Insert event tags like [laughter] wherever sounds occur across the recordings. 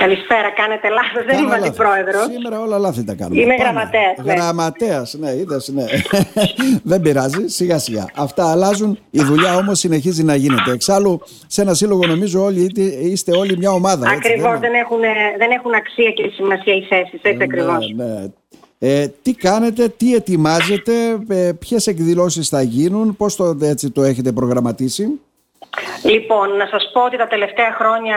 Καλησπέρα, κάνετε λάθος, δεν είμαι αντιπρόεδρο. Σήμερα όλα λάθη τα κάνουμε. Είμαι γραμματέας. Ναι. Γραμματέας, ναι, είδες, ναι. [laughs] δεν πειράζει, σιγά σιγά. Αυτά αλλάζουν, η δουλειά όμως συνεχίζει να γίνεται. Εξάλλου, σε ένα σύλλογο νομίζω όλοι είστε όλοι μια ομάδα. Ακριβώς, δεν, δεν, έχουν, δεν έχουν αξία και σημασία οι θέσεις. Έτσι ναι, ακριβώς. Ναι. Ε, τι κάνετε, τι ετοιμάζετε, ε, ποιες εκδηλώσεις θα γίνουν, πώς το, έτσι, το έχετε προγραμματίσει; Λοιπόν, να σας πω ότι τα τελευταία χρόνια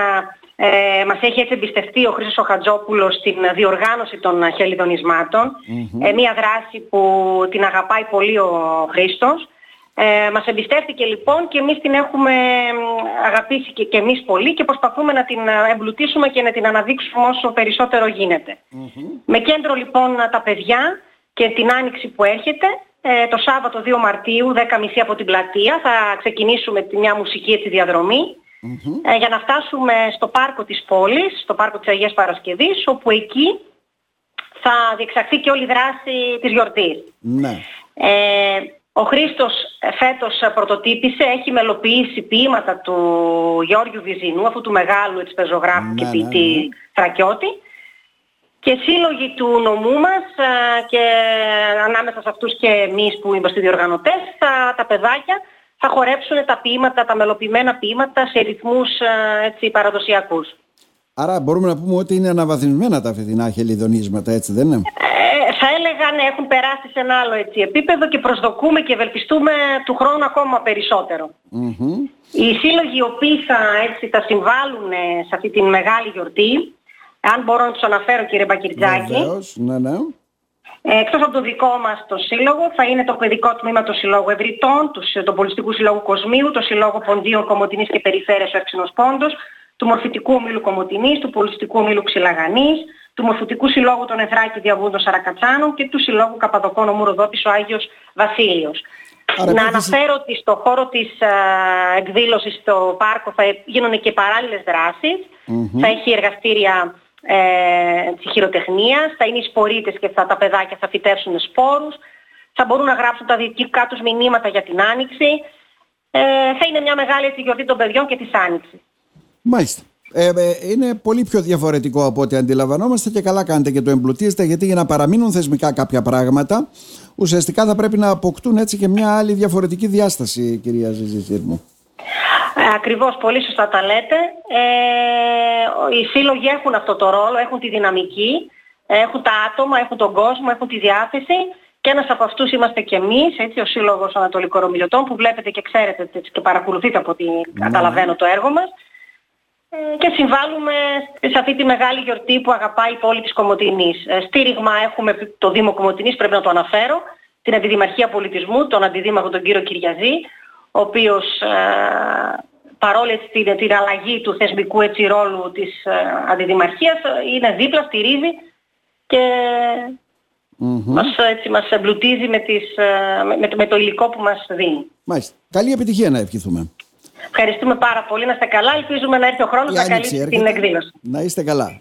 ε, μας έχει έτσι εμπιστευτεί ο Χρήστος Χατζόπουλος στην διοργάνωση των χελιδονισμάτων. Ε, μια δράση που την αγαπάει πολύ ο Χρήστος. Ε, μας εμπιστεύτηκε λοιπόν και εμείς την έχουμε αγαπήσει και, και εμείς πολύ και προσπαθούμε να την εμπλουτίσουμε και να την αναδείξουμε όσο περισσότερο Με κέντρο λοιπόν τα παιδιά και την άνοιξη που έρχεται, ε, το Σάββατο 2 Μαρτίου, 10.30 από την πλατεία, θα ξεκινήσουμε μια μουσική έτσι διαδρομή ε, για να φτάσουμε στο πάρκο της πόλης, στο πάρκο της Αγίας Παρασκευής, όπου εκεί θα διεξαχθεί και όλη η δράση της γιορτής. Ναι. Ε, ο Χρήστος φέτος πρωτοτύπησε, έχει μελοποιήσει ποίηματα του Γιώργιου Βυζινού, αυτού του μεγάλου έτσι, πεζογράφου και ναι, ποιητή ναι, Θρακιώτη. Και σύλλογοι του νομού μας και ανάμεσα σε αυτούς και εμείς που είμαστε διοργανωτές, τα, τα παιδάκια θα χορέψουν τα ποίηματα, τα μελοποιημένα ποίηματα σε ρυθμούς έτσι, παραδοσιακούς. Άρα μπορούμε να πούμε ότι είναι αναβαθμισμένα τα φετινά χελιδονίσματα, έτσι δεν είναι; Ε, θα έλεγα ναι, έχουν περάσει σε ένα άλλο έτσι, επίπεδο και προσδοκούμε και ευελπιστούμε του χρόνου ακόμα Οι σύλλογοι οι οποίοι θα, έτσι, θα συμβάλλουν ε, σε αυτή τη μεγάλη γιορτή, αν μπορώ να τους αναφέρω κύριε Μπακυρτζάκη, Βεβαίως, ναι, ναι. Ε, εκτός από το δικό μας το σύλλογο θα είναι το παιδικό τμήμα του Συλλόγου Ευρυτών, του, του Πολιστικού Συλλόγου Κοσμίου, το Συλλόγο Ποντίων Κομωτινής και Περιφέρειας Έξινος Πόντος, του Μορφητικού Ομίλου Κομωτινής, του Πολιστικού Ομίλου Ξυλαγανής, του Μορφωτικού Συλλόγου των Εθράκη Διαβούντων Σαρακατσάνων και του Συλλόγου Καπαδοκών Ομουροδότης ο Άγιος Βασίλειος. να αναφέρω ότι στο χώρο της α, εκδήλωσης στο πάρκο θα γίνουν και παράλληλες Θα έχει εργαστήρια ε, της χειροτεχνίας, θα είναι οι σπορίτες και θα, τα παιδάκια θα φυτέψουν σπόρους, θα μπορούν να γράψουν τα δικά τους μηνύματα για την Άνοιξη. Ε, θα είναι μια μεγάλη έτσι, γιορτή των παιδιών και της Άνοιξης. Μάλιστα. Ε, ε, είναι πολύ πιο διαφορετικό από ό,τι αντιλαμβανόμαστε και καλά κάνετε και το εμπλουτίζετε γιατί για να παραμείνουν θεσμικά κάποια πράγματα ουσιαστικά θα πρέπει να αποκτούν έτσι και μια άλλη διαφορετική διάσταση κυρία Ζηζητήρ μου. Ε, ακριβώς, πολύ σωστά τα λέτε. Ε, οι σύλλογοι έχουν αυτό το ρόλο, έχουν τη δυναμική, έχουν τα άτομα, έχουν τον κόσμο, έχουν τη διάθεση και ένας από αυτούς είμαστε και εμείς, έτσι, ο Σύλλογος Ανατολικών Ομιλωτών που βλέπετε και ξέρετε έτσι, και παρακολουθείτε από ό,τι ναι. καταλαβαίνω το έργο μας ε, και συμβάλλουμε σε αυτή τη μεγάλη γιορτή που αγαπάει η πόλη της Κομωτινής. Ε, στήριγμα έχουμε το Δήμο Κομωτινής, πρέπει να το αναφέρω, την Αντιδημαρχία Πολιτισμού, τον Αντιδήμαρχο τον κύριο Κυριαζή, ο οποίος ε, παρόλη την, την αλλαγή του θεσμικού έτσι, ρόλου της ε, αντιδημαρχίας είναι δίπλα, στηρίζει και mm-hmm. μας, έτσι, μας εμπλουτίζει με, τις, ε, με, με, το υλικό που μας δίνει. Μάλιστα. Καλή επιτυχία να ευχηθούμε. Ευχαριστούμε πάρα πολύ. Να είστε καλά. Ελπίζουμε να έρθει ο χρόνος να καλύψει την εκδήλωση. Να είστε καλά.